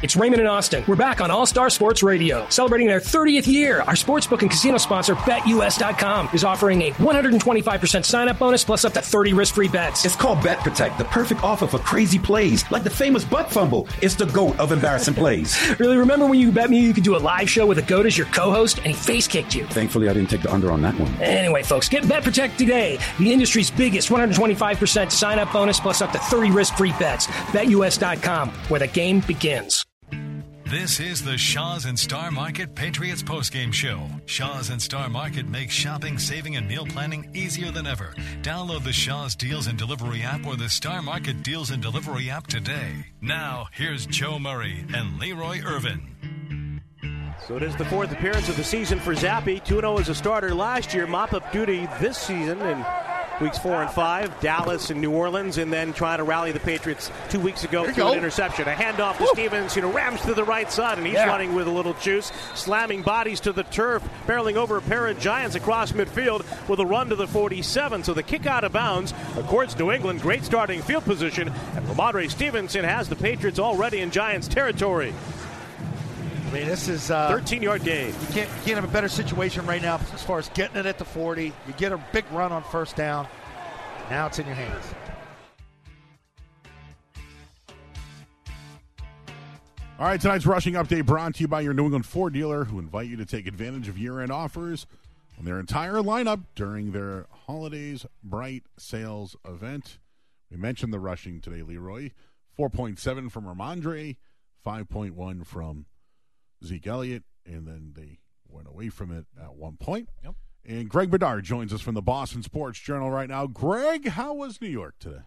It's Raymond and Austin. We're back on All Star Sports Radio. Celebrating their 30th year, our sportsbook and casino sponsor, BetUS.com, is offering a 125% sign up bonus plus up to 30 risk free bets. It's called Bet Protect, the perfect offer for crazy plays, like the famous butt fumble. It's the GOAT of embarrassing plays. really, remember when you bet me you could do a live show with a GOAT as your co host and he face kicked you? Thankfully, I didn't take the under on that one. Anyway, folks, get Bet Protect today, the industry's biggest 125% sign up bonus plus up to 30 risk free bets. BetUS.com, where the game begins. This is the Shaw's and Star Market Patriots postgame show. Shaw's and Star Market makes shopping, saving, and meal planning easier than ever. Download the Shaw's Deals and Delivery app or the Star Market Deals and Delivery app today. Now, here's Joe Murray and Leroy Irvin. So it is the fourth appearance of the season for Zappe. 2 0 as a starter last year, mop up duty this season, in weeks four and five, Dallas and New Orleans, and then trying to rally the Patriots two weeks ago through an interception. A handoff to Woo. Stevens, you know, rams to the right side, and he's yeah. running with a little juice, slamming bodies to the turf, barreling over a pair of Giants across midfield with a run to the 47. So the kick out of bounds accords New England great starting field position, and Rhamondre Stevenson has the Patriots already in Giants territory. I mean, this is uh, 13 yard gain. You can't, you can't have a better situation right now as far as getting it at the 40. You get a big run on first down. Now it's in your hands. All right, tonight's rushing update brought to you by your New England Ford dealer, who invite you to take advantage of year end offers on their entire lineup during their Holidays Bright Sales event. We mentioned the rushing today, Leroy. 4.7 from Rhamondre, 5.1 from Zeke Elliott, and then they went away from it at one point. Yep. And Greg Bedard joins us from the Boston Sports Journal right now. Greg, how was New York today?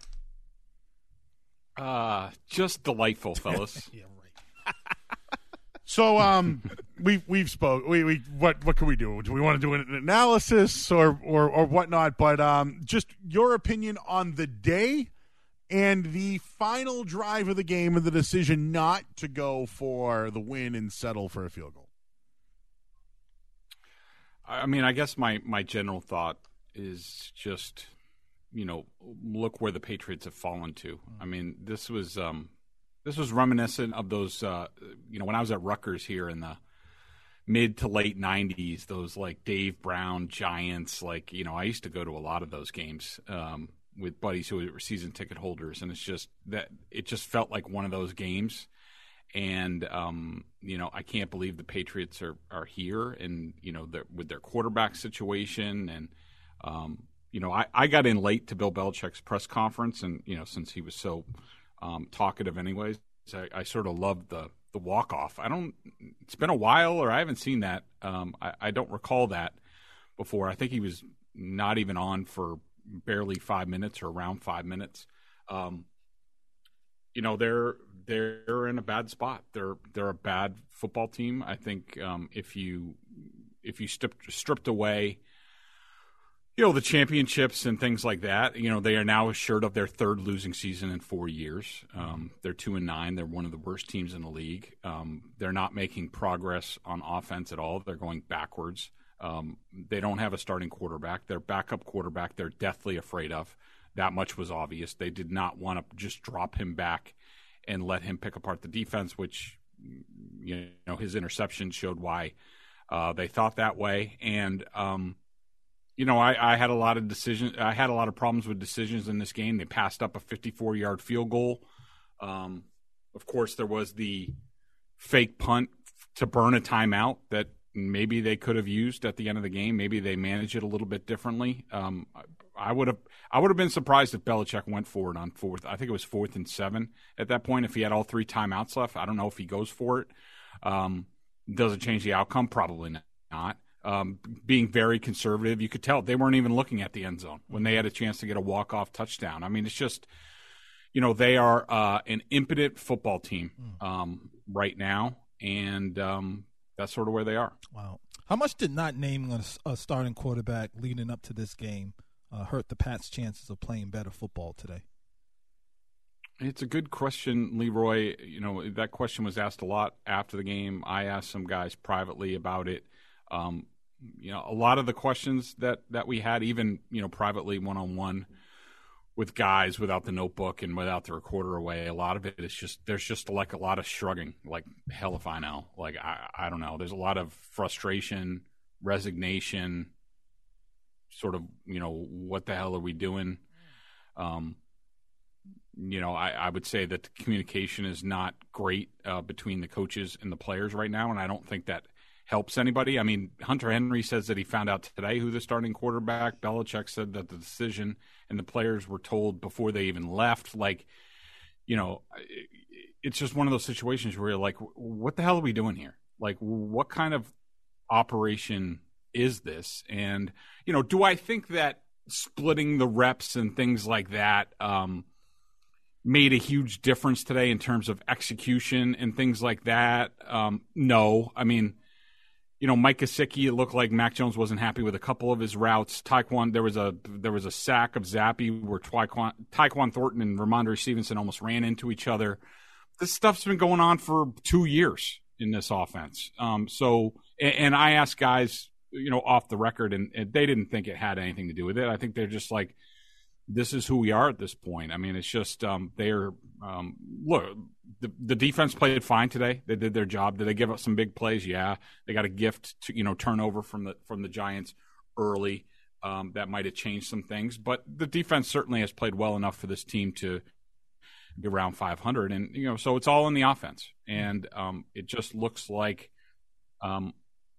Uh, just delightful, fellas. yeah, right. so, um, we we've spoke. We we what what can we do? Do we want to do an analysis or or or whatnot? But um, just your opinion on the day and the final drive of the game and the decision not to go for the win and settle for a field goal. I mean, I guess my my general thought is just, you know, look where the Patriots have fallen to. I mean, this was um, this was reminiscent of those, uh, you know, when I was at Rutgers here in the mid to late '90s. Those like Dave Brown Giants, like you know, I used to go to a lot of those games. Um, with buddies who were season ticket holders, and it's just that it just felt like one of those games. And um, you know, I can't believe the Patriots are are here, and you know, with their quarterback situation, and um, you know, I, I got in late to Bill Belichick's press conference, and you know, since he was so um, talkative, anyways, I, I sort of loved the the walk off. I don't. It's been a while, or I haven't seen that. Um, I, I don't recall that before. I think he was not even on for barely five minutes or around five minutes. Um, you know they're they're in a bad spot. They're they're a bad football team. I think um, if you if you stripped stripped away, you know the championships and things like that. You know they are now assured of their third losing season in four years. Um, they're two and nine. They're one of the worst teams in the league. Um, they're not making progress on offense at all. They're going backwards. Um, they don't have a starting quarterback. Their backup quarterback, they're deathly afraid of. That much was obvious. They did not want to just drop him back and let him pick apart the defense, which you know his interception showed why uh, they thought that way. And um, you know, I, I, had a lot of decisions. I had a lot of problems with decisions in this game. They passed up a 54-yard field goal. Um, of course, there was the fake punt to burn a timeout that maybe they could have used at the end of the game. Maybe they manage it a little bit differently. Um, I would have I would have been surprised if Belichick went for it on fourth. I think it was fourth and seven at that point. If he had all three timeouts left, I don't know if he goes for it. Um, does it change the outcome? Probably not. Um, being very conservative, you could tell they weren't even looking at the end zone when they had a chance to get a walk off touchdown. I mean, it's just you know they are uh, an impotent football team. Um, right now, and um, that's sort of where they are. Wow. How much did not naming a, a starting quarterback leading up to this game uh, hurt the Pats' chances of playing better football today? It's a good question, Leroy. You know, that question was asked a lot after the game. I asked some guys privately about it. Um, you know, a lot of the questions that, that we had, even, you know, privately one on one with guys without the notebook and without the recorder away, a lot of it is just, there's just like a lot of shrugging, like, hell if I know. Like, I, I don't know. There's a lot of frustration, resignation, sort of, you know, what the hell are we doing? Um, you know, I, I, would say that the communication is not great uh, between the coaches and the players right now, and I don't think that helps anybody. I mean, Hunter Henry says that he found out today who the starting quarterback. Belichick said that the decision and the players were told before they even left. Like, you know, it's just one of those situations where you're like, what the hell are we doing here? Like, what kind of operation is this? And, you know, do I think that splitting the reps and things like that, um, made a huge difference today in terms of execution and things like that. Um, no, I mean, you know, Mike Gesicki, it looked like Mac Jones wasn't happy with a couple of his routes. Tyquan, there was a there was a sack of Zappe where Tyquan, Tyquan Thornton and Rhamondre Stevenson almost ran into each other. This stuff's been going on for two years in this offense. Um, so, and, and, I asked guys, you know, off the record, and, and they didn't think it had anything to do with it. I think they're just like, this is who we are at this point. I mean, it's just um, they're um, look. The, the defense played fine today. They did their job. Did they give up some big plays? Yeah, they got a gift to you know turnover from the from the Giants early. Um, that might have changed some things, but the defense certainly has played well enough for this team to be around 500. And you know, so it's all in the offense, and um, it just looks like um,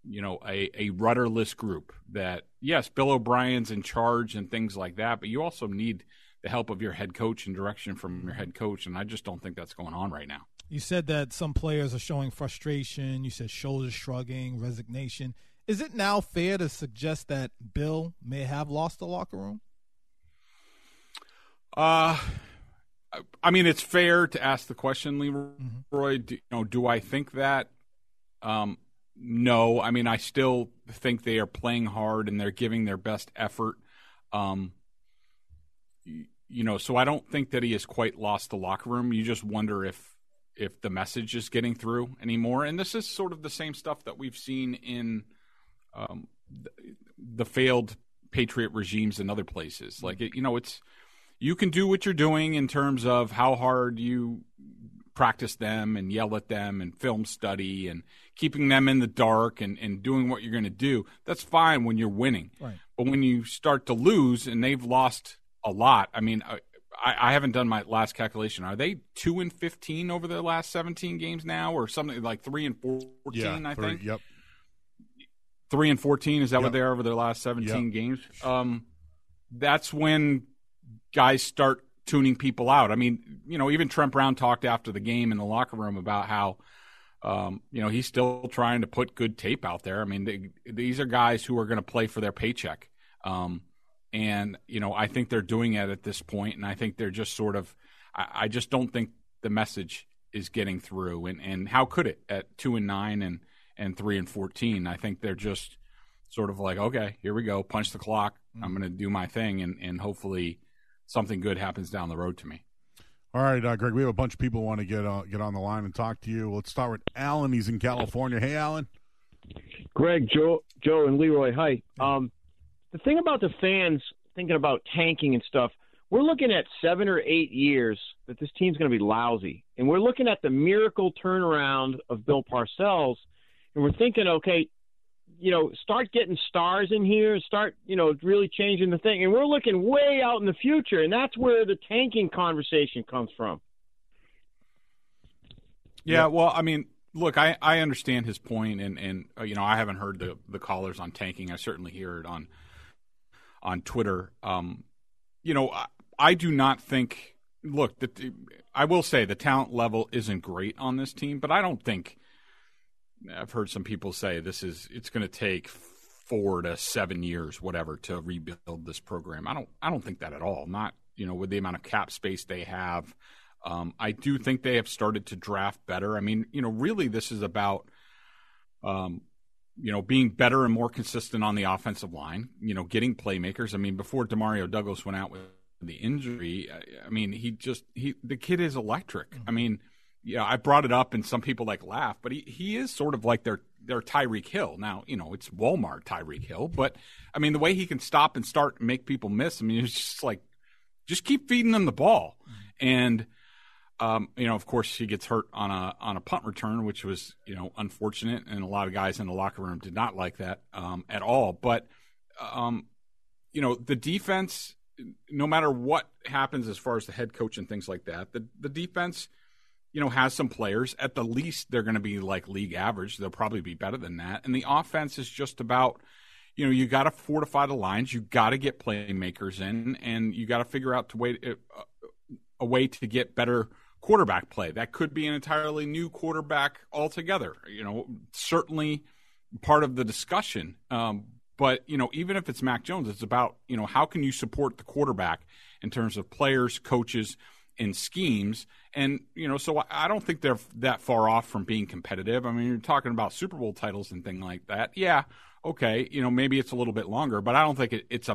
you know a, a rudderless group that yes bill o'brien's in charge and things like that but you also need the help of your head coach and direction from your head coach and i just don't think that's going on right now you said that some players are showing frustration you said shoulders shrugging resignation is it now fair to suggest that bill may have lost the locker room uh I mean, it's fair to ask the question, Leroy. Mm-hmm. Do, you know, do I think that? Um, no, I mean I still think they are playing hard and they're giving their best effort. Um, you know, so I don't think that he has quite lost the locker room. You just wonder if if the message is getting through anymore. And this is sort of the same stuff that we've seen in um, the, failed Patriot regimes in other places. Like it, you know, it's you can do what you're doing in terms of how hard you practice them and yell at them and film study and keeping them in the dark and, and doing what you're going to do, that's fine when you're winning. Right. But when you start to lose and they've lost a lot, I mean, I, I haven't done my last calculation. Are they two and fifteen over their last seventeen games now, or something like three and fourteen? Yeah, I three, think. Yep. Three and fourteen is that yep. what they are over their last seventeen yep. games? Um, that's when guys start tuning people out. I mean, you know, even Trent Brown talked after the game in the locker room about how, um, you know, he's still trying to put good tape out there. I mean, they, these are guys who are going to play for their paycheck. Um, and, you know, I think they're doing it at this point, and I think they're just sort of, I, I just don't think the message is getting through. And, and how could it at two and nine and, and three and 14? I think they're just sort of like, okay, here we go, punch the clock. Mm-hmm. I'm going to do my thing, and, and hopefully – something good happens down the road to me. All right, uh, Greg. We have a bunch of people want to get uh, get on the line and talk to you. Let's start with Alan. He's in California. Hey, Alan. Greg, Joe, Joe, and Leroy. Hi. Um, the thing about the fans thinking about tanking and stuff, we're looking at seven or eight years that this team's going to be lousy, and we're looking at the miracle turnaround of Bill Parcells, and we're thinking, okay, you know, start getting stars in here, and start, you know, really changing the thing. And we're looking way out in the future, and that's where the tanking conversation comes from. Yeah, well, I mean, look, I, I understand his point, and and uh, you know, I haven't heard the the callers on tanking. I certainly hear it on on Twitter. Um, you know, I, I do not think. Look, the, I will say the talent level isn't great on this team, but I don't think I've heard some people say this is it's going to take four to seven years, whatever, to rebuild this program. I don't I don't think that at all. Not you know with the amount of cap space they have. Um, I do think they have started to draft better. I mean, you know, really, this is about, um, you know, being better and more consistent on the offensive line. You know, getting playmakers. I mean, before Demario Douglas went out with the injury, I, I mean, he just he the kid is electric. Mm-hmm. I mean, yeah, I brought it up and some people like laugh, but he he is sort of like their their Tyreek Hill. Now, you know, it's Walmart Tyreek Hill, but I mean, the way he can stop and start and make people miss. I mean, it's just like just keep feeding them the ball, mm-hmm. and um, you know, of course, he gets hurt on a on a punt return, which was you know unfortunate, and a lot of guys in the locker room did not like that um, at all. But um, you know, the defense, no matter what happens as far as the head coach and things like that, the the defense, you know, has some players. At the least, they're going to be like league average. They'll probably be better than that. And the offense is just about you know, you got to fortify the lines. You got to get playmakers in, and you got to figure out to way uh, a way to get better quarterback play. That could be an entirely new quarterback altogether. You know, certainly part of the discussion. Um, but you know, even if it's Mac Jones, it's about you know how can you support the quarterback in terms of players, coaches, and schemes. And you know, so I don't think they're that far off from being competitive. I mean, you're talking about Super Bowl titles and thing like that. Yeah, okay, you know, maybe it's a little bit longer, but I don't think it, it's a,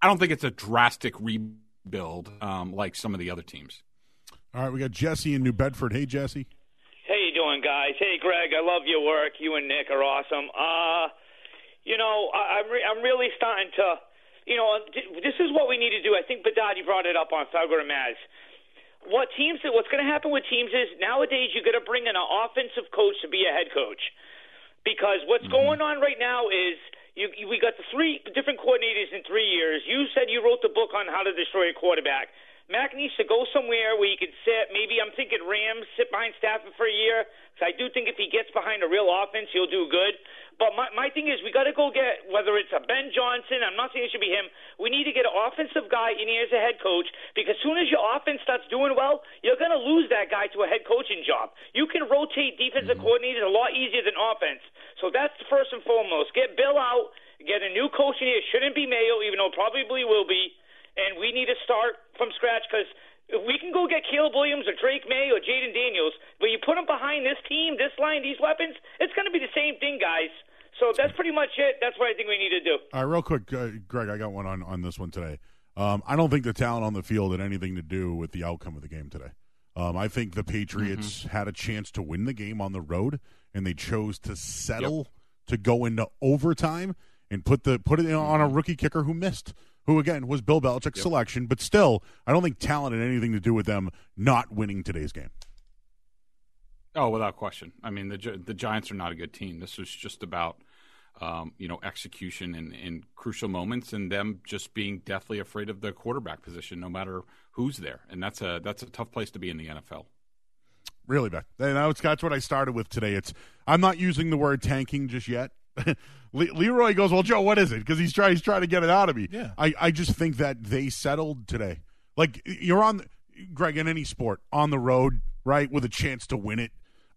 I don't think it's a drastic rebuild um, like some of the other teams. All right, we got Jesse in New Bedford. Hey, Jesse. How you doing, guys? Hey, Greg. I love your work. You and Nick are awesome. Uh, you know, I, I'm re- I'm really starting to, you know, this is what we need to do. I think Bedard, you brought it up on Felger and Mazz. What teams? What's going to happen with teams is nowadays you got to bring in an offensive coach to be a head coach, because what's mm-hmm. going on right now is. You, we got the three different coordinators in three years. You said you wrote the book on how to destroy a quarterback. Mac needs to go somewhere where he can sit. Maybe I'm thinking Rams sit behind Stafford for a year. Because I do think if he gets behind a real offense, he'll do good. But my my thing is, we got to go get whether it's a Ben Johnson. I'm not saying it should be him. We need to get an offensive guy in here as a head coach because as soon as your offense starts doing well, you're going to lose that guy to a head coaching job. You can rotate defensive mm-hmm. coordinators a lot easier than offense. So that's first and foremost. Get Bill out. Get a new coach in here. It shouldn't be Mayo, even though it probably will be and we need to start from scratch because if we can go get Caleb Williams or Drake Maye or Jayden Daniels, but you put them behind this team, this line, these weapons, it's going to be the same thing, guys. So that's pretty much it. That's what I think we need to do. All right, real quick, uh, Greg, I got one on, on this one today. Um, I don't think the talent on the field had anything to do with the outcome of the game today. Um, I think the Patriots mm-hmm. had a chance to win the game on the road, and they chose to settle yep. to go into overtime and put the put it on a mm-hmm. rookie kicker who missed who again was Bill Belichick's yep. selection, but still, I don't think talent had anything to do with them not winning today's game. Oh, without question. I mean, the the Giants are not a good team. This was just about um, you know execution in, in crucial moments and them just being deathly afraid of the quarterback position, no matter who's there, and that's a that's a tough place to be in the NFL. Really Beth. And that's, that's what I started with today. It's I'm not using the word tanking just yet. Le- Leroy goes, "Well, Joe, what is it?" Because he's trying he's trying to get it out of me. Yeah. I I just think that they settled today. Like you're on, Greg, in any sport on the road, right, with a chance to win it.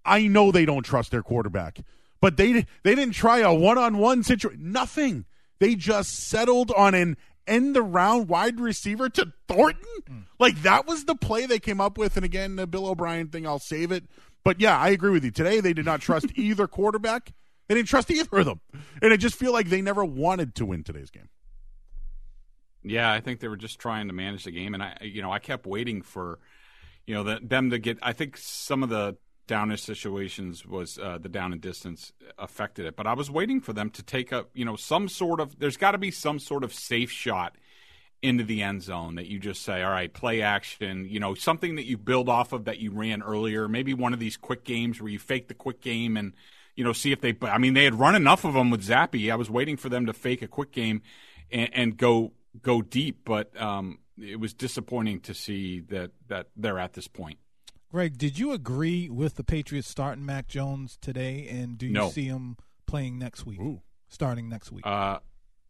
I know they don't trust their quarterback, but they they didn't try a one on one situation. Nothing. They just settled on an end the round wide receiver to Thornton. Mm. Like that was the play they came up with. And again, the Bill O'Brien thing, I'll save it. But yeah, I agree with you. Today they did not trust either quarterback. They didn't trust either of them. And I just feel like they never wanted to win today's game. Yeah, I think they were just trying to manage the game, and I, you know, I kept waiting for, you know, the, them to get. I think some of the downish situations was uh, the down and distance affected it, but I was waiting for them to take a, you know, some sort of. There's got to be some sort of safe shot into the end zone that you just say, all right, play action, you know, something that you build off of that you ran earlier. Maybe one of these quick games where you fake the quick game and you know, see if they. I mean, they had run enough of them with Zappe. I was waiting for them to fake a quick game and, and go go deep, but um, it was disappointing to see that that they're at this point. Greg, did you agree with the Patriots starting Mac Jones today, and do you no. see him playing next week, Ooh. starting next week? Uh,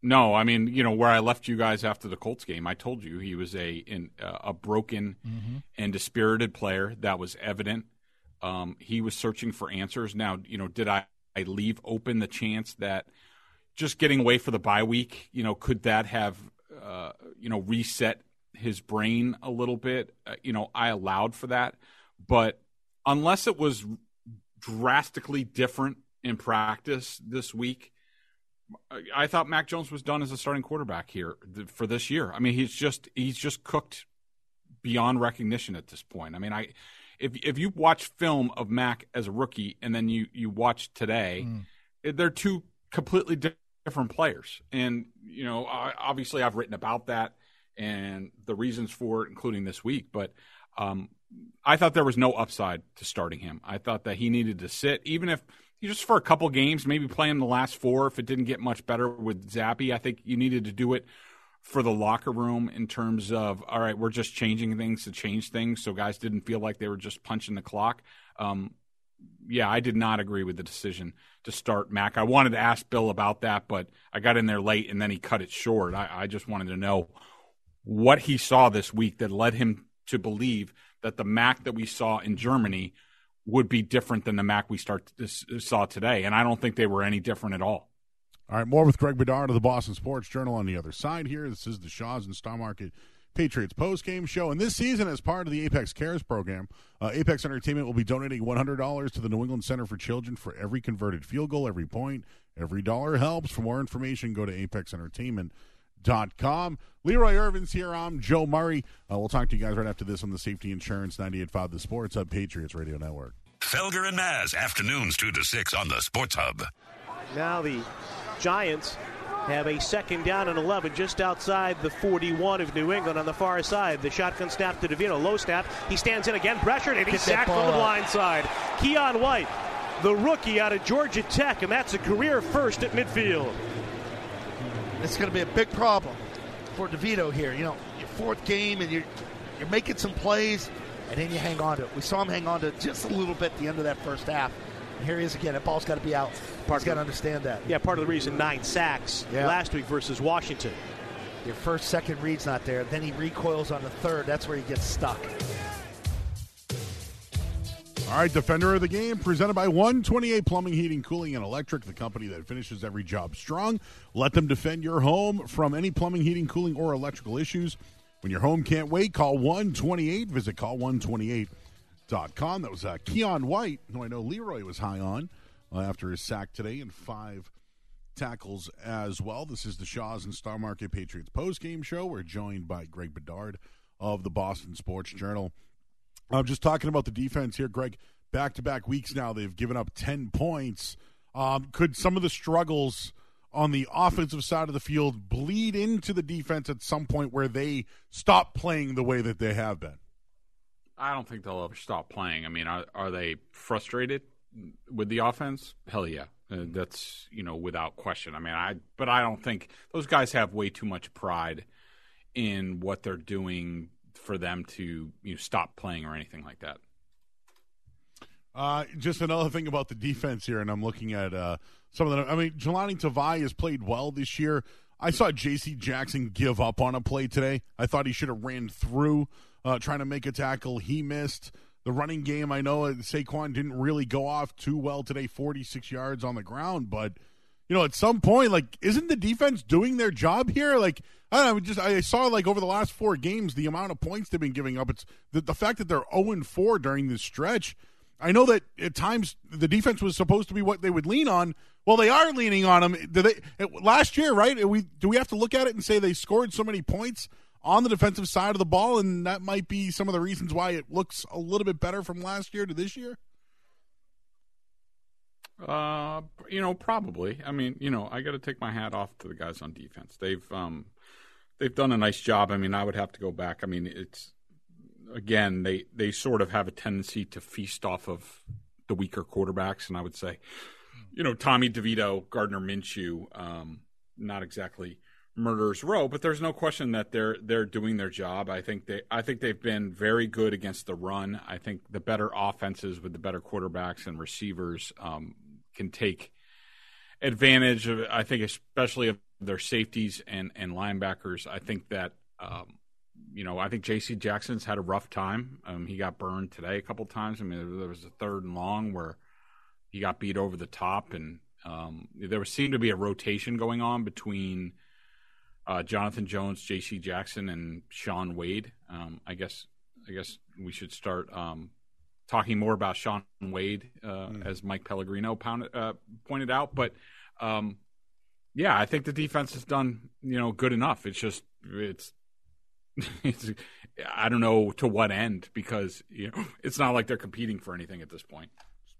no, I mean, you know, where I left you guys after the Colts game, I told you he was a in, uh, a broken mm-hmm. and dispirited player. That was evident. Um, he was searching for answers. Now, you know, did I, I leave open the chance that just getting away for the bye week, you know, could that have, uh, you know, reset his brain a little bit. Uh, you know, I allowed for that, but unless it was drastically different in practice this week, I thought Mac Jones was done as a starting quarterback here for this year. I mean, he's just he's just cooked beyond recognition at this point. I mean, I if if you watch film of Mac as a rookie and then you you watch today, mm. they're two completely different players. And you know, obviously, I've written about that and the reasons for it, including this week. But um, I thought there was no upside to starting him. I thought that he needed to sit, even if just for a couple games, maybe play him the last four. If it didn't get much better with Zappe, I think you needed to do it for the locker room in terms of all right, we're just changing things to change things, so guys didn't feel like they were just punching the clock. Um, yeah, I did not agree with the decision to start Mac. I wanted to ask Bill about that, but I got in there late and then he cut it short. I, I just wanted to know what he saw this week that led him to believe that the Mac that we saw in Germany would be different than the Mac we start saw today, and I don't think they were any different at all. All right, more with Greg Bedard of the Boston Sports Journal on the other side here. This is the Shaw's and Star Market Patriots post-game show. And this season, as part of the Apex Cares program, uh, Apex Entertainment will be donating $100 to the New England Center for Children for every converted field goal, every point. Every dollar helps. For more information, go to apexentertainment.com. Leroy Irvin's here. I'm Joe Murray. Uh, we'll talk to you guys right after this on the Safety Insurance 98.5 The Sports Hub Patriots Radio Network. Felger and Mazz, afternoons 2 to 6 on the Sports Hub. Now the Giants have a second down and 11 just outside the 41 of New England on the far side. The shotgun snap to DeVito, low snap. He stands in again, pressured, and he's sacked from the blind side. Keion White, the rookie out of Georgia Tech, and that's a career first at midfield. It's going to be a big problem for DeVito here. You know, your fourth game, and you're you're making some plays, and then you hang on to it. We saw him hang on to it just a little bit at the end of that first half. And here he is again. That ball's got to be out. Part He's got to understand that. Yeah, part of the reason nine sacks yeah. last week versus Washington. Your first, second read's not there. Then he recoils on the third. That's where he gets stuck. All right, Defender of the Game, presented by 128 Plumbing, Heating, Cooling, and Electric, the company that finishes every job strong. Let them defend your home from any plumbing, heating, cooling, or electrical issues. When your home can't wait, call 128. Visit call128.com. That was uh, Keion White, who I know Leroy was high on uh, after his sack today and five tackles as well. This is the Shaw's and Star Market Patriots post-game show. We're joined by Greg Bedard of the Boston Sports Journal. I'm just talking about the defense here, Greg. Back to back weeks now, they've given up 10 points. Um, could some of the struggles on the offensive side of the field bleed into the defense at some point where they stop playing the way that they have been? I don't think they'll ever stop playing. I mean, are, are they frustrated with the offense? Hell yeah. Uh, that's, you know, without question. I mean, I, but I don't think those guys have way too much pride in what they're doing for them to you know, stop playing or anything like that. Uh, just another thing about the defense here, and I'm looking at uh, some of the. I mean, Jahlani Tavai has played well this year. I saw J.C. Jackson give up on a play today. I thought he should have ran through uh, trying to make a tackle. He missed the running game. I know Saquon didn't really go off too well today, 46 yards on the ground, but you know, at some point, like, isn't the defense doing their job here? Like, I don't know, just I saw like over the last four games the amount of points they've been giving up. It's the, the fact that they're 0 and 4 during this stretch. I know that at times the defense was supposed to be what they would lean on. Well, they are leaning on them. Did they last year, right? We do we have to look at it and say they scored so many points on the defensive side of the ball, and that might be some of the reasons why it looks a little bit better from last year to this year. Uh, you know, probably. I mean, you know, I got to take my hat off to the guys on defense. They've um, they've done a nice job. I mean, I would have to go back. I mean, it's again they they sort of have a tendency to feast off of the weaker quarterbacks, and I would say, you know, Tommy DeVito, Gardner Minshew, um, not exactly murderers row, but there's no question that they're they're doing their job. I think they I think they've been very good against the run. I think the better offenses with the better quarterbacks and receivers um, can take advantage of. I think especially of their safeties and and linebackers. I think that. Um, you know, I think J.C. Jackson's had a rough time. Um, he got burned today a couple times. I mean, there was a third and long where he got beat over the top, and um, there seemed to be a rotation going on between uh, Jonathan Jones, J.C. Jackson, and Shaun Wade. Um, I guess I guess we should start um, talking more about Shaun Wade, uh, mm. as Mike Pellegrino pounded, uh, pointed out. But um, yeah, I think the defense has done you know good enough. It's just it's it's I don't know to what end because you know it's not like they're competing for anything at this point.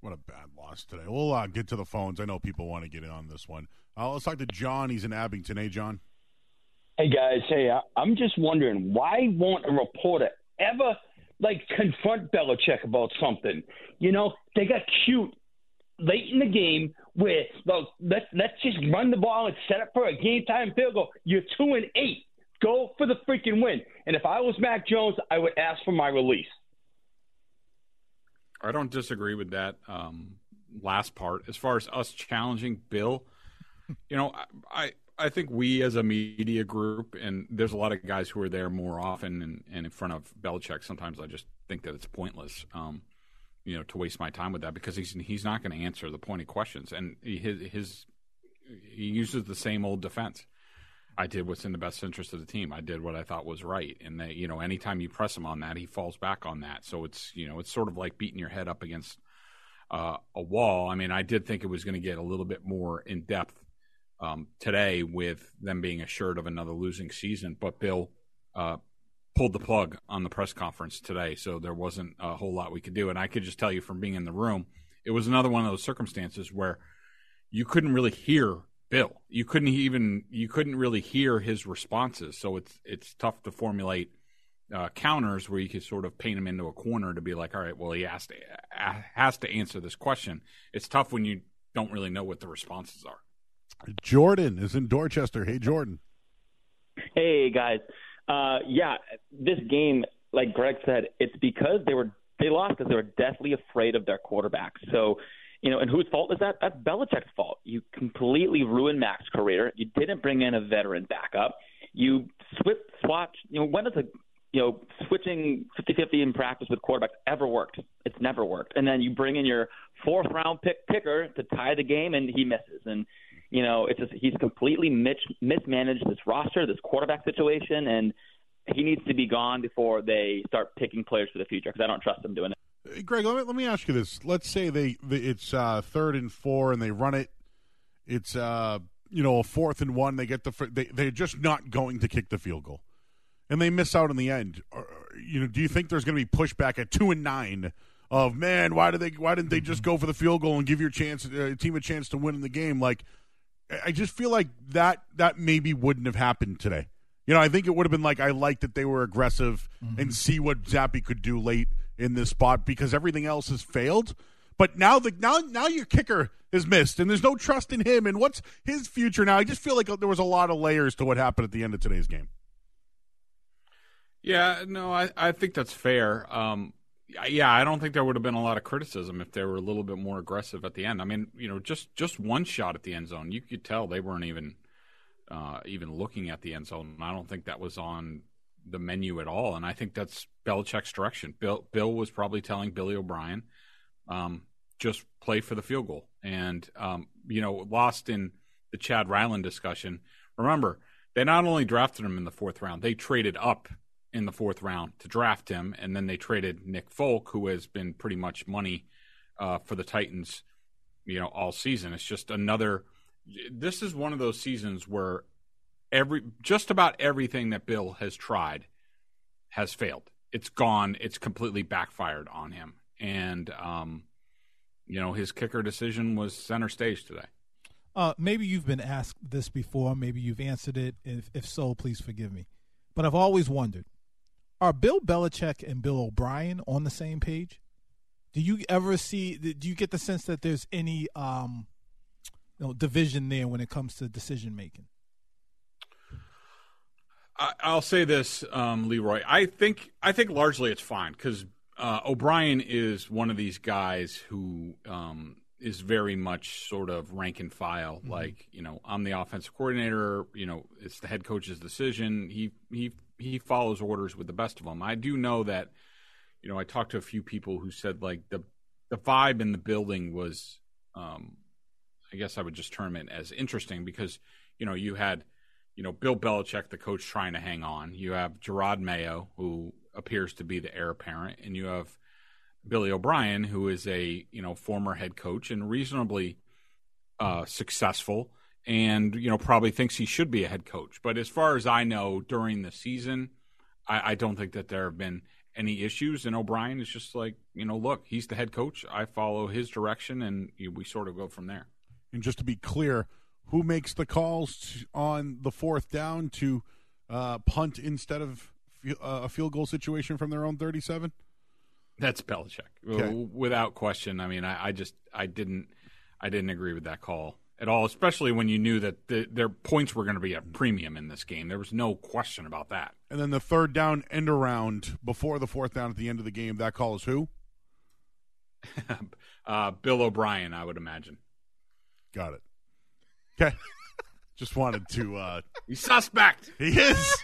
What a bad loss today. We'll uh, get to the phones. I know people want to get in on this one. Uh, let's talk to John. He's in Abington. Hey, John. Hey guys. Hey, I'm just wondering why won't a reporter ever like confront Belichick about something? You know, they got cute late in the game where well, let's let's just run the ball and set up for a game time field goal. You're two and eight. Go for the freaking win. And if I was Mac Jones, I would ask for my release. I don't disagree with that um, last part. As far as us challenging Bill, you know, I I think we as a media group, and there's a lot of guys who are there more often and, and in front of Belichick. Sometimes I just think that it's pointless, um, you know, to waste my time with that because he's he's not going to answer the pointed questions, and his his he uses the same old defense. I did what's in the best interest of the team. I did what I thought was right, and that you know, anytime you press him on that, he falls back on that. So it's you know, it's sort of like beating your head up against uh, a wall. I mean, I did think it was going to get a little bit more in depth um, today with them being assured of another losing season, but Bill uh, pulled the plug on the press conference today, so there wasn't a whole lot we could do. And I could just tell you from being in the room, it was another one of those circumstances where you couldn't really hear Bill. You couldn't even you couldn't really hear his responses. So it's it's tough to formulate uh, counters where you could sort of paint him into a corner to be like, all right, well, he has to has to answer this question. It's tough when you don't really know what the responses are. Jordan is in Dorchester. Hey, Jordan. Hey guys. Uh, yeah, this game, like Greg said, it's because they were they lost because they were deathly afraid of their quarterback. So you know, and whose fault is that? That's Belichick's fault. You completely ruined Mac's career. You didn't bring in a veteran backup. You switch, swatch. You know, when does a you know switching 50-50 in practice with quarterbacks ever worked? It's never worked. And then you bring in your fourth round pick picker to tie the game, and he misses. And you know, it's just he's completely mis- mismanaged this roster, this quarterback situation, and he needs to be gone before they start picking players for the future because I don't trust them doing it. Greg, let me, let me ask you this. Let's say they, they it's uh, third and four, and they run it. It's uh, you know a fourth and one. They get the they they're just not going to kick the field goal, and they miss out in the end. You know, do you think there's going to be pushback at two and nine? Of man, why did they? Why didn't they just go for the field goal and give your chance, uh, team a chance to win in the game? Like, I just feel like that that maybe wouldn't have happened today. You know, I think it would have been like I like that they were aggressive mm-hmm. and see what Zappe could do late in this spot because everything else has failed. But now the now now your kicker is missed, and there's no trust in him. And what's his future now? I just feel like there was a lot of layers to what happened at the end of today's game. Yeah, no, I, I think that's fair. Um, yeah, I don't think there would have been a lot of criticism if they were a little bit more aggressive at the end. I mean, you know, just just one shot at the end zone, you could tell they weren't even uh, even looking at the end zone. I don't think that was on the menu at all. And I think that's Belichick's direction. Bill, Bill was probably telling Billy O'Brien, um, just play for the field goal. And, um, you know, lost in the Chad Ryland discussion. Remember, they not only drafted him in the fourth round, they traded up in the fourth round to draft him. And then they traded Nick Folk, who has been pretty much money uh, for the Titans, you know, all season. It's just another. This is one of those seasons where every just about everything that Bill has tried has failed. It's gone. It's completely backfired on him. And um, you know, his kicker decision was center stage today. Uh, maybe you've been asked this before. Maybe you've answered it. If, if so, please forgive me. But I've always wondered: Are Bill Belichick and Bill O'Brien on the same page? Do you ever see? Do you get the sense that there's any um, you know, division there when it comes to decision making? I, will say this, um, Leroy. I think I think largely it's fine because uh, O'Brien is one of these guys who um, is very much sort of rank and file. Mm-hmm. Like you know, I'm the offensive coordinator. You know, it's the head coach's decision. He he he follows orders with the best of them. I do know that. You know, I talked to a few people who said like the the vibe in the building was, um, I guess I would just term it as interesting because you know you had you know, Bill Belichick, the coach, trying to hang on. You have Jerod Mayo, who appears to be the heir apparent, and you have Billy O'Brien, who is a you know former head coach and reasonably uh, successful, and you know probably thinks he should be a head coach. But as far as I know, during the season, I, I don't think that there have been any issues. And O'Brien is just like you know, look, he's the head coach. I follow his direction, and you we sort of go from there. And just to be clear, who makes the calls on the fourth down to uh, punt instead of uh, a field goal situation from their own 37? That's Belichick, Okay. without question. I mean, I, I just I didn't I didn't agree with that call at all, especially when you knew that the, their points were going to be a premium in this game. There was no question about that. And then the third down end around before the fourth down at the end of the game, that call is who? uh, Bill O'Brien, I would imagine. Got it. Okay. Just wanted to. uh He's suspect. He is.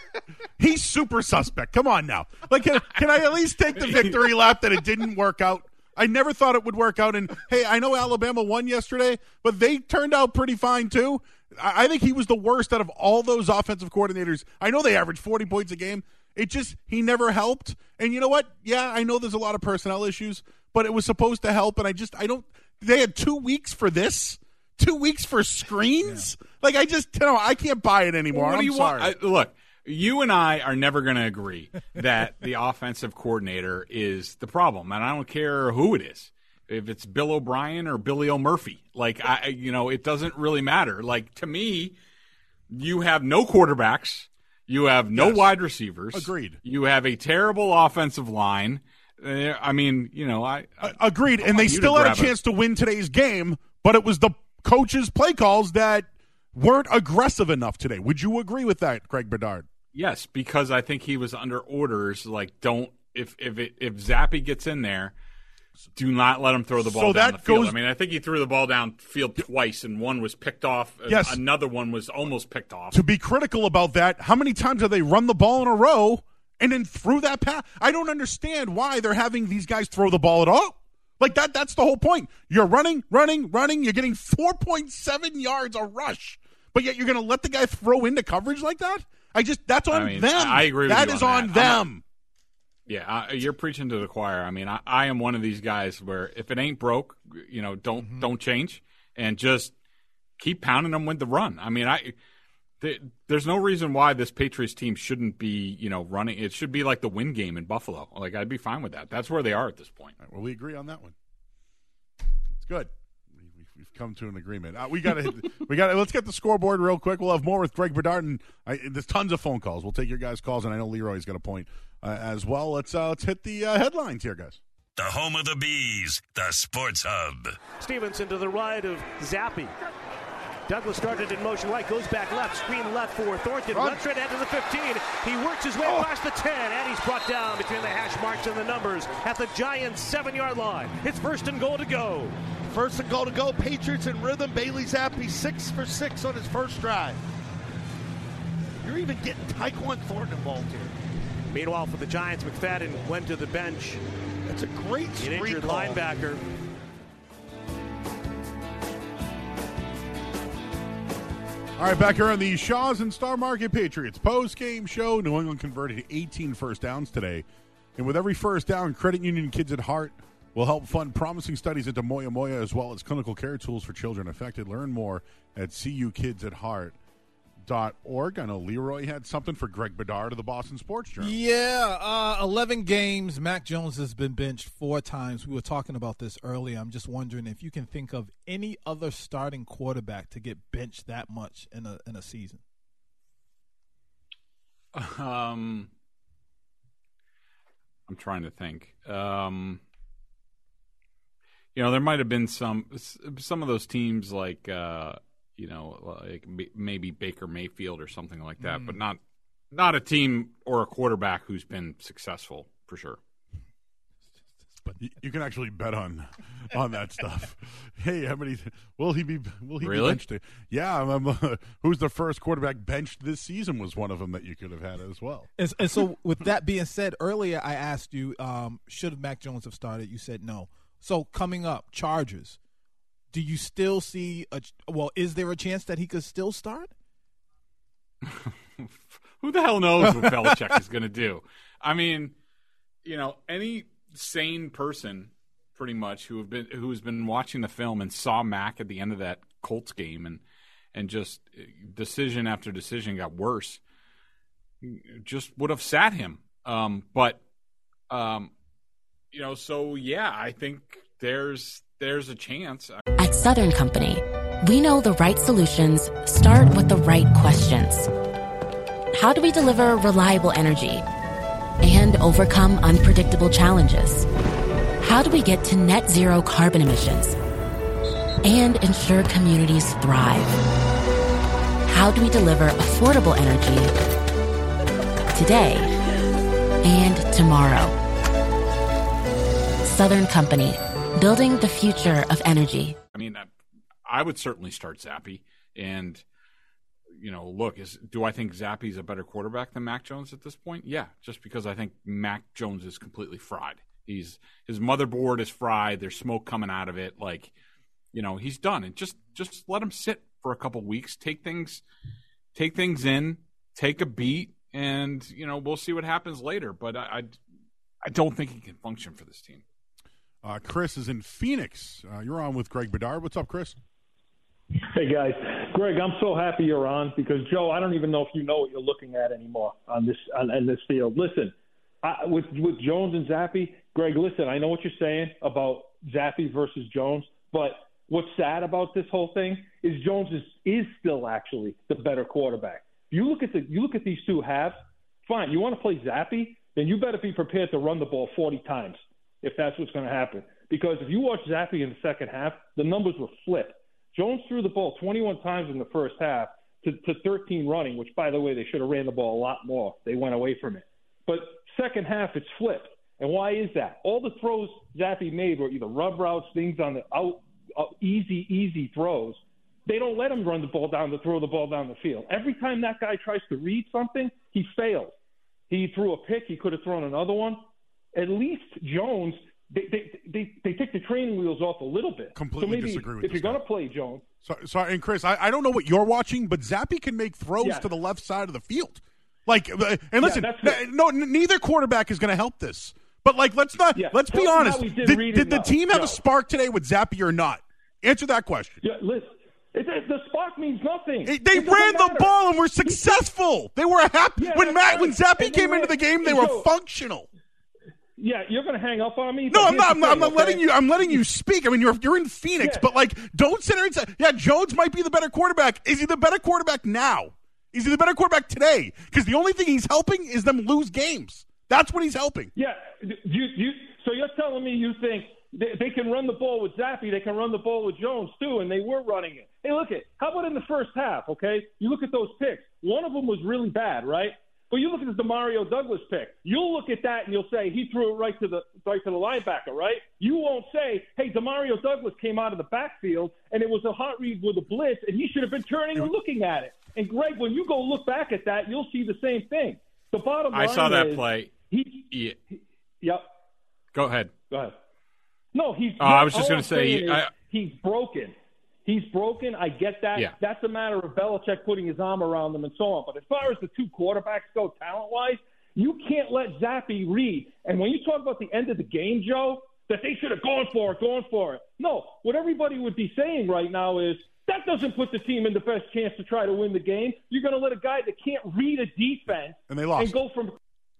He's super suspect. Come on now. Like, can, can I at least take the victory lap that it didn't work out? I never thought it would work out. And hey, I know Alabama won yesterday, but they turned out pretty fine too. I, I think he was the worst out of all those offensive coordinators. I know they averaged 40 points a game. It just, he never helped. And you know what? Yeah, I know there's a lot of personnel issues, but it was supposed to help. And I just, I don't, they had two weeks for this. Two weeks for screens? Like I just, you know, I can't buy it anymore. What do I'm sorry. want? I, look, you and I are never going to agree that the offensive coordinator is the problem, and I don't care who it is. If it's Bill O'Brien or Billy O'Murphy, like I, you know, it doesn't really matter. Like to me, you have no quarterbacks, you have no Yes. wide receivers. Agreed. You have a terrible offensive line. Uh, I mean, you know, I, I Agreed. I And they still had a chance to win today's game, but it was the coaches' play calls that weren't aggressive enough today. Would you agree with that, Greg Bedard? Yes, because I think he was under orders. Like, don't if if it, if Zappe gets in there, do not let him throw the ball So down that the field. goes- I mean, I think he threw the ball down field twice, and one was picked off. Yes. another one was almost picked off. To be critical about that, how many times have they run the ball in a row and then threw that pass? I don't understand why they're having these guys throw the ball at all. Like that that's the whole point. You're running, running, running, you're getting 4.7 yards a rush. But yet you're going to let the guy throw into coverage like that? I just that's on I mean, them. I agree with That you is on that. Them. Yeah, I, you're preaching to the choir. I mean, I, I am one of these guys where if it ain't broke, you know, don't Mm-hmm. don't change and just keep pounding them with the run. I mean, I th- there's no reason why this Patriots team shouldn't be, you know, running. It should be like the win game in Buffalo. Like I'd be fine with that. That's where they are at this point. Well, we agree on that one. It's good. We- we- We've come to an agreement. Uh, we got to. we got to. Let's get the scoreboard real quick. We'll have more with Greg Bedard, and I, there's tons of phone calls. We'll take your guys' calls, and I know Leroy's got a point uh, as well. Let's uh, let's hit the uh, headlines here, guys. The home of the bees, the Sports Hub. Stevenson to the right of Zappe. Douglas started in motion right, goes back left, screen left for Thornton. Run. Runs ahead to the 15. He works his way oh. past the 10, and he's brought down between the hash marks and the numbers at the Giants' seven yard line. It's first and goal to go. First and goal to go. Patriots in rhythm. Bailey Zappe six for six on his first drive. You're even getting Tyquan Thornton involved here. Meanwhile, for the Giants, McFadden went to the bench. That's a great An screen injured call. linebacker. All right, back here on the Shaws and Star Market Patriots post game show. New England converted 18 first downs today. And with every first down, Credit Union Kids at Heart will help fund promising studies into moyamoya as well as clinical care tools for children affected. Learn more at cukidsatheart.org. I know Leroy had something for Greg Bedard of the Boston Sports Journal. Yeah, uh, 11 games. Mac Jones has been benched four times. We were talking about this earlier. I'm just wondering if you can think of any other starting quarterback to get benched that much in a in a season. Um, I'm trying to think. Um, you know, there might have been some some of those teams like uh, you know, like maybe Baker Mayfield or something like that, but not not a team or a quarterback who's been successful for sure. You, you can actually bet on on that stuff. Hey, how many will he be? Will he Really? be benched? Yeah, I'm, uh, who's the first quarterback benched this season was one of them that you could have had as well. And, and so, with that being said, earlier I asked you, um, should Mac Jones have started? You said no. So coming up, Chargers. Do you still see a well? Is there a chance that he could still start? Who the hell knows what Belichick is going to do? I mean, you know, any sane person, pretty much, who have been who's been watching the film and saw Mac at the end of that Colts game, and and just decision after decision got worse, just would have sat him. Um, but, um, you know, so yeah, I think there's there's a chance. Southern Company, we know the right solutions start with the right questions. How do we deliver reliable energy and overcome unpredictable challenges? How do we get to net zero carbon emissions and ensure communities thrive? How do we deliver affordable energy today and tomorrow? Southern Company, building the future of energy. I mean, I, I would certainly start Zappe. And, you know, look, is do I think Zappe's a better quarterback than Mac Jones at this point? Yeah, just because I think Mac Jones is completely fried. He's his motherboard is fried. There's smoke coming out of it. Like, you know, he's done. And just just let him sit for a couple weeks, take things take things in, take a beat, and you know we'll see what happens later. But I I, I don't think he can function for this team. Uh, Chris is in Phoenix. Uh, you're on with Greg Bedard. What's up, Chris? Hey guys, Greg, I'm so happy you're on because Joe, I don't even know if you know what you're looking at anymore on this on, this field. Listen, I, with with Jones and Zappe, Greg, listen, I know what you're saying about Zappe versus Jones, but what's sad about this whole thing is Jones is, is still actually the better quarterback. You look at the you look at these two halves. Fine, you want to play Zappe, then you better be prepared to run the ball 40 times if that's what's going to happen. Because if you watch Zappe in the second half, the numbers were flipped. Jones threw the ball 21 times in the first half to, to 13 running, which, by the way, they should have ran the ball a lot more. They went away from it. But second half, it's flipped. And why is that? All the throws Zappe made were either rub routes, things on the out, out easy, easy throws. They don't let him run the ball down to throw the ball down the field. Every time that guy tries to read something, he fails. He threw a pick. He could have thrown another one. At least Jones, they they they, they take the training wheels off a little bit. Completely so disagree with if you're going to play Jones, So, sorry, and Chris, I, I don't know what you're watching, but Zappe can make throws Yeah. to the left side of the field. Like, uh, and listen, n- no, n- neither quarterback is going to help this. But like, let's not. Yeah, Let's be tell honest. did Did, did the team have Joe. a spark today with Zappe or not? Answer that question. yeah, listen, it, it- the spark means nothing. They It doesn't ran the ball and were successful. They were happy Yeah, when Matt right. when Zappe And came into the game. They were Joe- functional. Yeah, you're going to hang up on me. No, I'm not. I'm, not, I'm thing, not letting you. I'm letting you speak. I mean, you're you're in Phoenix, Yeah. but like, don't sit there and say, "Yeah, Jones might be the better quarterback." Is he the better quarterback now? Is he the better quarterback today? Because the only thing he's helping is them lose games. That's what he's helping. Yeah, you you. So you're telling me you think they, they can run the ball with Zappe, they can run the ball with Jones too, and they were running it. Hey, look at how about in the first half? Okay, you look at those picks. One of them was really bad, right? But you look at the Demario Douglas pick. You'll look at that and you'll say he threw it right to the right to the linebacker, right? You won't say, hey, Demario Douglas came out of the backfield and it was a hot read with a blitz, and he should have been turning and looking at it. And Greg, when you go look back at that, you'll see the same thing. The bottom line I saw that is play. He, Yeah. yep. Go ahead. Go ahead. No, he's. Oh, I was just gonna say, saying is I- he's broken. He's broken. I get that. Yeah. That's a matter of Belichick putting his arm around them and so on. But as far as the two quarterbacks go, talent wise, you can't let Zappe read. And when you talk about the end of the game, Joe, that they should have gone for it, gone for it. No, what everybody would be saying right now is that doesn't put the team in the best chance to try to win the game. You're going to let a guy that can't read a defense And they lost. and go from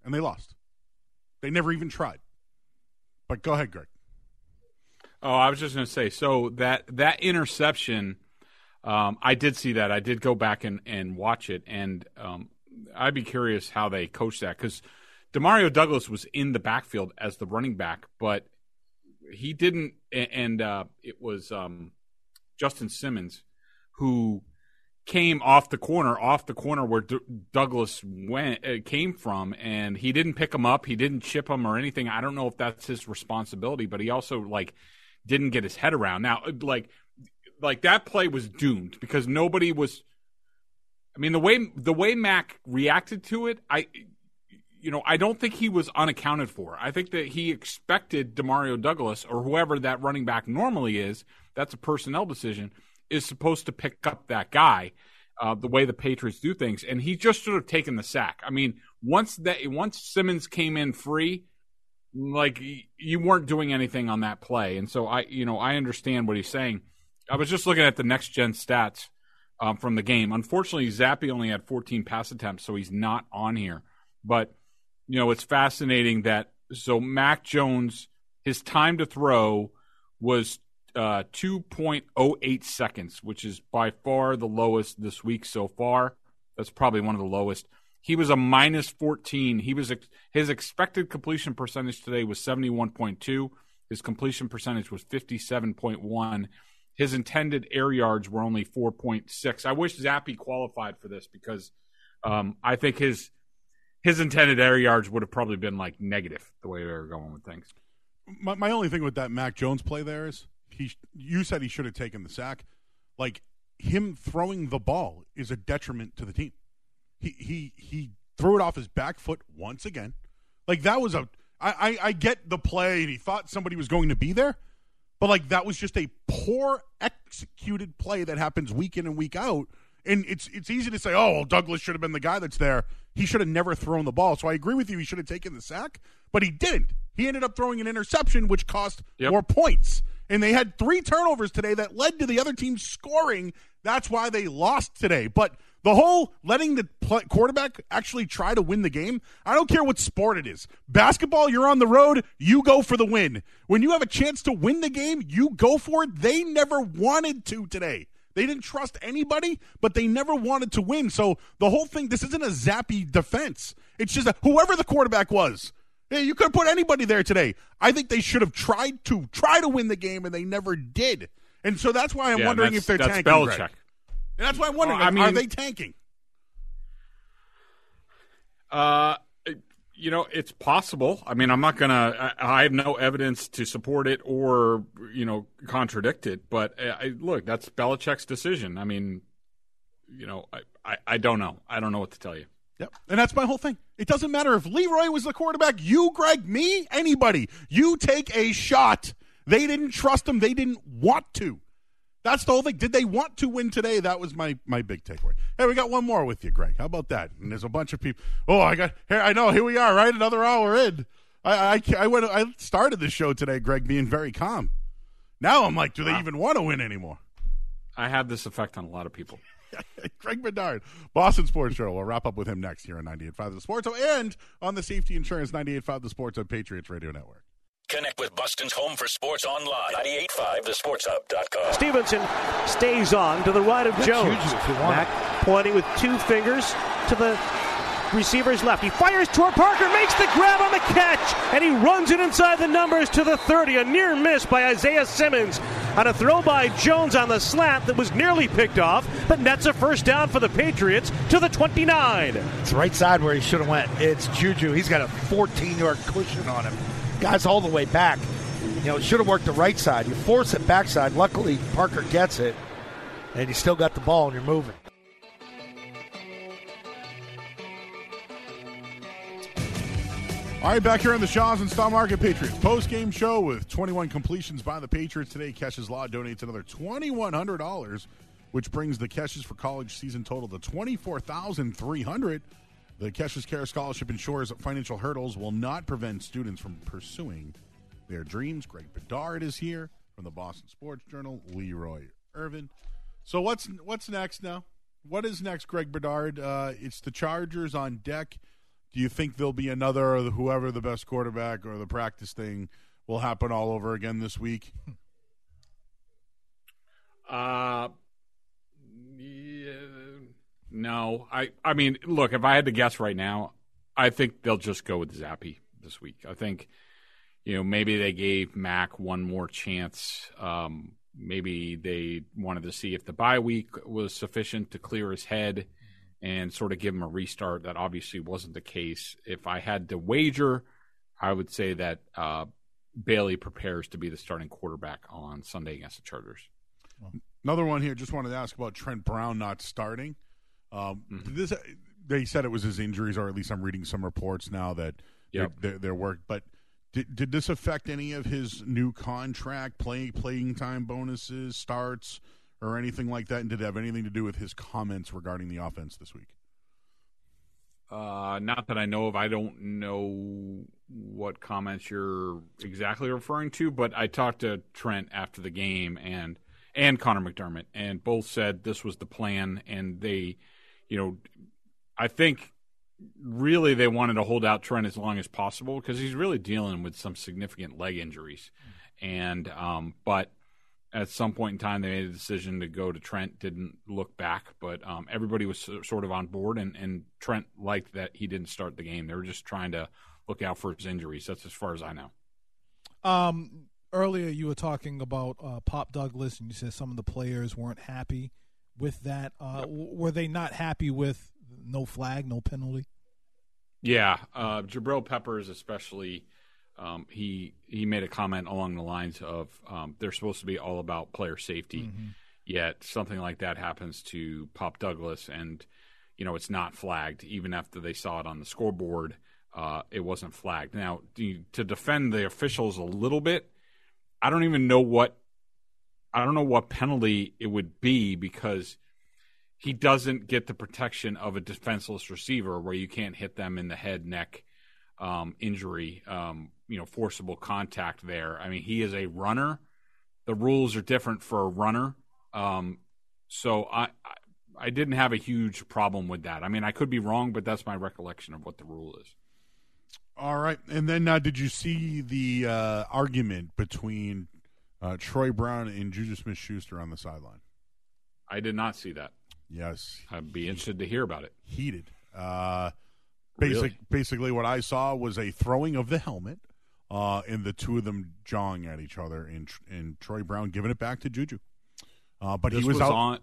And they lost. They never even tried. But go ahead, Greg. Oh, I was just going to say. So that that interception, um, I did see that. I did go back and, and watch it, and um, I'd be curious how they coached that because Demario Douglas was in the backfield as the running back, but he didn't. And uh, it was um, Justin Simmons who came off the corner, off the corner where D- Douglas went uh, came from, and he didn't pick him up. He didn't chip him or anything. I don't know if that's his responsibility, but he also like didn't get his head around. Now, like like that play was doomed because nobody was. I mean the way the way Mac reacted to it, I. You know, I don't think he was unaccounted for. I think that he expected Demario Douglas or whoever that running back normally is. That's a personnel decision. Is supposed to pick up that guy, uh, the way the Patriots do things, and he just should have taken the sack. I mean, once that once Simmons came in free, like you weren't doing anything on that play, and so I, you know, I understand what he's saying. I was just looking at the next gen stats um, from the game. Unfortunately, Zappe only had 14 pass attempts, so he's not on here. But you know, it's fascinating that so Mac Jones, his time to throw was uh, 2.08 seconds, which is by far the lowest this week so far. That's probably one of the lowest. He was a minus 14. He was his expected completion percentage today was 71.2. His completion percentage was 57.1. His intended air yards were only 4.6. I wish Zappe qualified for this because um, I think his his intended air yards would have probably been like negative the way they were going with things. My, my only thing with that Mac Jones play there is he. You said he should have taken the sack. Like him throwing the ball is a detriment to the team. He he he threw it off his back foot once again. Like that was a. I, I, I get the play, and he thought somebody was going to be there, but like that was just a poor executed play that happens week in and week out. And it's it's easy to say, oh, well, Douglas should have been the guy that's there. He should have never thrown the ball. So I agree with you. He should have taken the sack, but he didn't. He ended up throwing an interception, which cost yep. more points. And they had three turnovers today that led to the other team scoring. That's why they lost today. But the whole letting the play, quarterback actually try to win the game, I don't care what sport it is. Basketball, you're on the road, you go for the win. When you have a chance to win the game, you go for it. They never wanted to today. They didn't trust anybody, but they never wanted to win. So the whole thing, this isn't a Zappe defense. It's just a, whoever the quarterback was. Hey, you could have put anybody there today. I think they should have tried to try to win the game, and they never did. And so that's why I'm yeah, wondering if they're that's tanking. Belichick. Greg. And that's why I'm wondering: I mean, are they tanking? Uh, you know, it's possible. I mean, I'm not gonna. I, I have no evidence to support it or you know contradict it. But uh, I, look, that's Belichick's decision. I mean, you know, I, I, I don't know. I don't know what to tell you. Yep. And that's my whole thing. It doesn't matter if Leroy was the quarterback, you, Greg, me, anybody. You take a shot. They didn't trust him. They didn't want to. That's the whole thing. Did they want to win today? That was my my big takeaway. Hey, we got one more with you, Greg. How about that? And there's a bunch of people. Oh, I got here. I know. Here we are. Right, another hour in. I I, I went. I started the show today, Greg, being very calm. Now I'm like, do they wow. even want to win anymore? I have this effect on a lot of people. Greg Bedard, Boston Sports Journal. We'll wrap up with him next here on 98.5 The Sports and on the Safety Insurance 98.5 The Sports on Patriots Radio Network. Connect with Boston's home for sports online. 98.5 thesportshub.com. Stevenson stays on to the right of Jones. Mac pointing with two fingers to the receiver's left. He fires toward Parker, makes the grab on the catch, and he runs it inside the numbers to the 30. A near miss by Isaiah Simmons on a throw by Jones on the slant that was nearly picked off, but nets a first down for the Patriots to the 29. It's right side where he should have went. It's Juju. He's got a 14-yard cushion on him. Guy's all the way back. You know, it should have worked the right side. You force it backside. Luckily, Parker gets it, and you still got the ball and you're moving. All right, back here on the Shaw's and Star Market Patriots post game show with 21 completions by the Patriots today. Keches Law donates another $2,100, which brings the Keches for college season total to 24300 the Keches Care Scholarship ensures that financial hurdles will not prevent students from pursuing their dreams. Greg Bedard is here from the Boston Sports Journal. Leroy Irvin. So what's what's next now? What is next, Greg Bedard? Uh, it's the Chargers on deck. Do you think there'll be another whoever the best quarterback or the practice thing will happen all over again this week? Uh, yeah no, I I mean, look, if I had to guess right now, I think they'll just go with Zappe this week. I think, you know, maybe they gave Mac one more chance. Um, maybe they wanted to see if the bye week was sufficient to clear his head and sort of give him a restart. That obviously wasn't the case. If I had to wager, I would say that uh, Bailey prepares to be the starting quarterback on Sunday against the Chargers. Another one here. Just wanted to ask about Trent Brown not starting. Um, mm-hmm. This they said it was his injuries, or at least I'm reading some reports now that yep. work. But did did this affect any of his new contract, play playing time bonuses, starts, or anything like that? And did it have anything to do with his comments regarding the offense this week? Uh, not that I know of. I don't know what comments you're exactly referring to, but I talked to Trent after the game and and Conor McDermott, and both said this was the plan, and they, you know, I think really they wanted to hold out Trent as long as possible because he's really dealing with some significant leg injuries, and um, but at some point in time they made a decision to go to Trent. Didn't look back, but um, everybody was sort of on board, and, and Trent liked that he didn't start the game. They were just trying to look out for his injuries. That's as far as I know. Um, earlier you were talking about uh, Pop Douglas, and you said some of the players weren't happy with that. Uh, w- were they not happy with no flag, no penalty? Yeah, uh, Jabril Peppers especially. Um, he he made a comment along the lines of um, they're supposed to be all about player safety, Mm-hmm. yet something like that happens to Pop Douglas, and you know it's not flagged even after they saw it on the scoreboard. Uh, it wasn't flagged. Now to defend the officials a little bit, I don't even know what I don't know what penalty it would be because he doesn't get the protection of a defenseless receiver where you can't hit them in the head, neck, um, injury, um, you know, forcible contact there. I mean, he is a runner. The rules are different for a runner. Um, so I, I, I didn't have a huge problem with that. I mean, I could be wrong, but that's my recollection of what the rule is. All right, and then uh, did you see the uh, argument between uh, Troy Brown and Juju Smith-Schuster on the sideline? I did not see that. Yes, I'd be interested to hear about it. Heated. Uh, basic, Really? basically, what I saw was a throwing of the helmet, uh, and the two of them jawing at each other, and and Troy Brown giving it back to Juju. Uh, but this he was, out. on.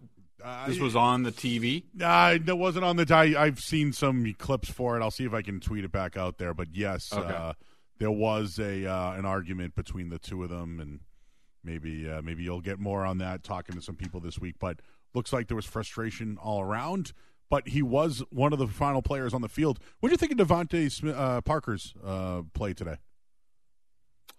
this was on the TV. Uh, that wasn't on the. I, I've seen some clips for it. I'll see if I can tweet it back out there. But yes, Okay. uh, there was a uh, an argument between the two of them, and maybe uh, maybe you'll get more on that talking to some people this week. But looks like there was frustration all around. But he was one of the final players on the field. What do you think of DeVante uh, Parker's uh, play today?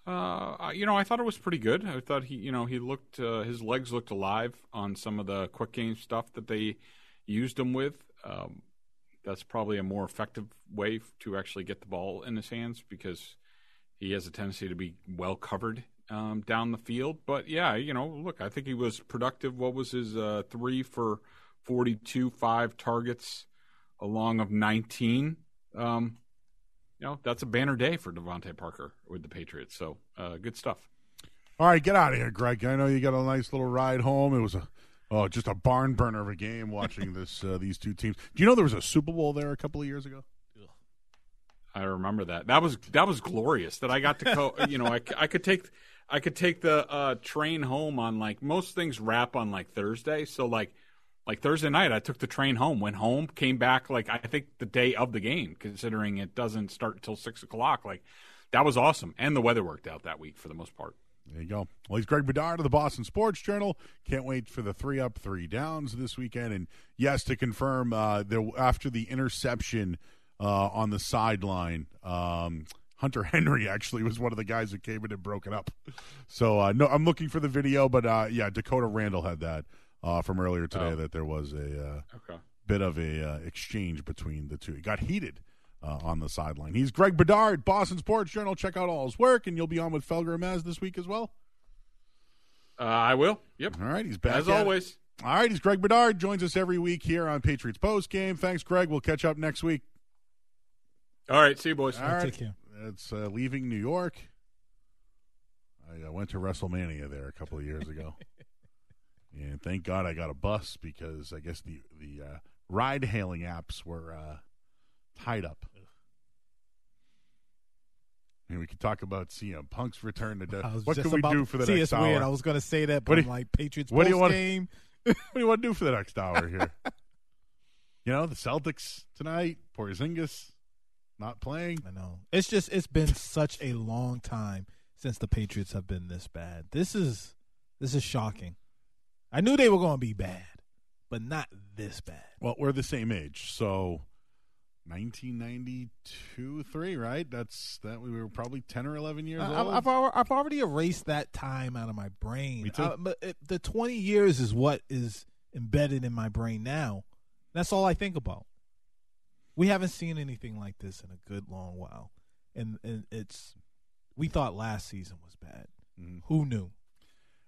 Uh, you know, I thought it was pretty good. I thought he, you know, he looked, uh, his legs looked alive on some of the quick game stuff that they used him with. Um, that's probably a more effective way to actually get the ball in his hands because he has a tendency to be well covered um, down the field. But yeah, you know, look, I think he was productive. What was his uh, three for 42, five targets along of 19? Um, you know, that's a banner day for DeVante Parker with the Patriots. So uh, good stuff. All right, get out of here, Greg. I know you got a nice little ride home. It was a oh, just a barn burner of a game watching this uh, these two teams. Do you know there was a Super Bowl there a couple of years ago? I remember that. That was that was glorious. That I got to go. you know, I, I could take I could take the uh, train home on like most things wrap on like Thursday. So like like Thursday night, I took the train home, went home, came back like I think the day of the game, considering it doesn't start until six o'clock. Like that was awesome, and the weather worked out that week for the most part. There you go. Well, he's Greg Bedard of the Boston Sports Journal. Can't wait for the three up, three downs this weekend. And yes, to confirm, uh, there, after the interception uh, on the sideline, um, Hunter Henry actually was one of the guys that came in and broke it up. So uh, no, I'm looking for the video, but uh, yeah, Dakota Randall had that uh, from earlier today Oh. that there was a uh, Okay. bit of a uh, exchange between the two. It got heated uh, on the sideline. He's Greg Bedard, Boston Sports Journal. Check out all his work, and you'll be on with Felger and Mazz this week as well. Uh, I will. Yep. All right, he's back as at it. always. All right, he's Greg Bedard. Joins us every week here on Patriots Post Game. Thanks, Greg. We'll catch up next week. All right, see you boys. All right, It's uh, leaving New York. I uh, went to WrestleMania there a couple of years ago, and thank God I got a bus because I guess the the uh, ride hailing apps were uh, tied up. And we could talk about CM Punk's return to death. What can we do for the see, next it's hour? weird. I was going to say that, but What do I'm you- like Patriots what do you want- game. what do you want to do for the next hour here? you know, the Celtics tonight. Porzingis not playing. I know. It's just it's been such a long time since the Patriots have been this bad. This is this is shocking. I knew they were going to be bad, but not this bad. Well, we're the same age, so 1992 3, right? That's that we were probably 10 or 11 years I- old. I've, I've, already erased that time out of my brain. Me too. Uh, but it, the 20 years is what is embedded in my brain now. That's all I think about. We haven't seen anything like this in a good long while. And, and it's we thought last season was bad. Mm-hmm. Who knew?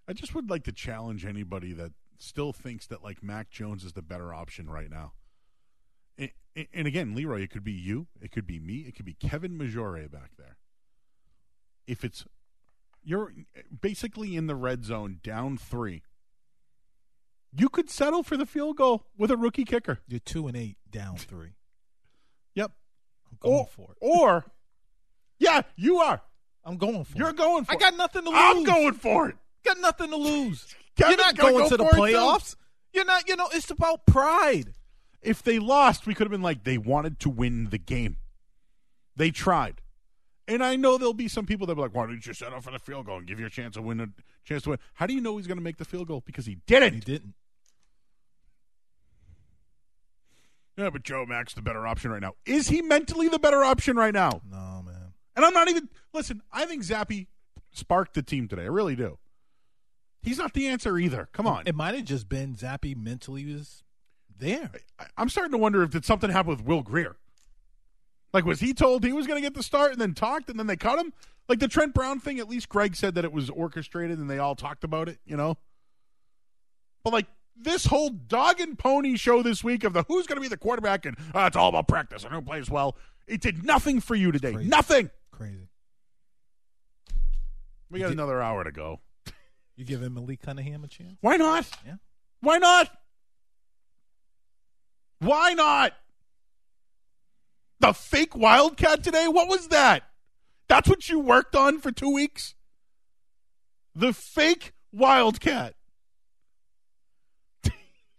I just would like to challenge anybody that still thinks that like Mac Jones is the better option right now. And, and again, Leroy, it could be you, it could be me, it could be Kevin Majore back there. If it's you're basically in the red zone, down three, you could settle for the field goal with a rookie kicker. You're two and eight, down three. I'm going or, for it. Or, yeah, you are. I'm going for it. You're going for I it. got nothing to lose. I'm going for it. Got nothing to lose. You're not gonna go to the for it, too. playoffs. You're not. You know, it's about pride. If they lost, we could have been like, they wanted to win the game. They tried. And I know there'll be some people that'll be like, why didn't you set up for the field goal and give you a chance to win a chance to win? How do you know he's going to make the field goal? Because he didn't. He didn't. Yeah, but Joe Mac's the better option right now. Is he mentally the better option right now? No, man. And I'm not even listen. I think Zappe sparked the team today. I really do. He's not the answer either. Come on. It might have just been Zappe mentally was there. I- I'm starting to wonder if did something happen with Will Grier. Like, was he told he was going to get the start and then talked and then they cut him? Like the Trent Brown thing, at least Greg said that it was orchestrated and they all talked about it, you know? But like this whole dog and pony show this week of the who's going to be the quarterback and uh, it's all about practice and who plays well, it did nothing for you today. Crazy. Nothing. Crazy. We got another hour to go. You giving Malik Cunningham a chance? Why not? Yeah. Why not? Why not? The fake Wildcat today? What was that? That's what you worked on for two weeks? The fake Wildcat.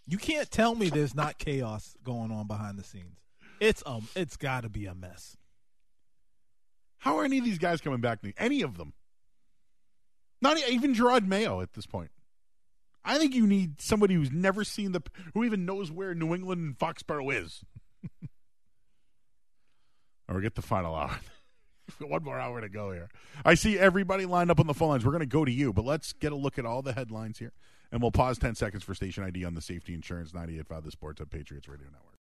You can't tell me there's not chaos going on behind the scenes. It's um, it's got to be a mess. How are any of these guys coming back? Any of them? Not even Jerod Mayo at this point. I think you need somebody who's never seen the, who even knows where New England and Foxborough is. or get the final hour. One more hour to go here. I see everybody lined up on the phone lines. We're going to go to you, but let's get a look at all the headlines here, and we'll pause ten seconds for station ID on the Safety Insurance 98.5 The Sports at Patriots Radio Network.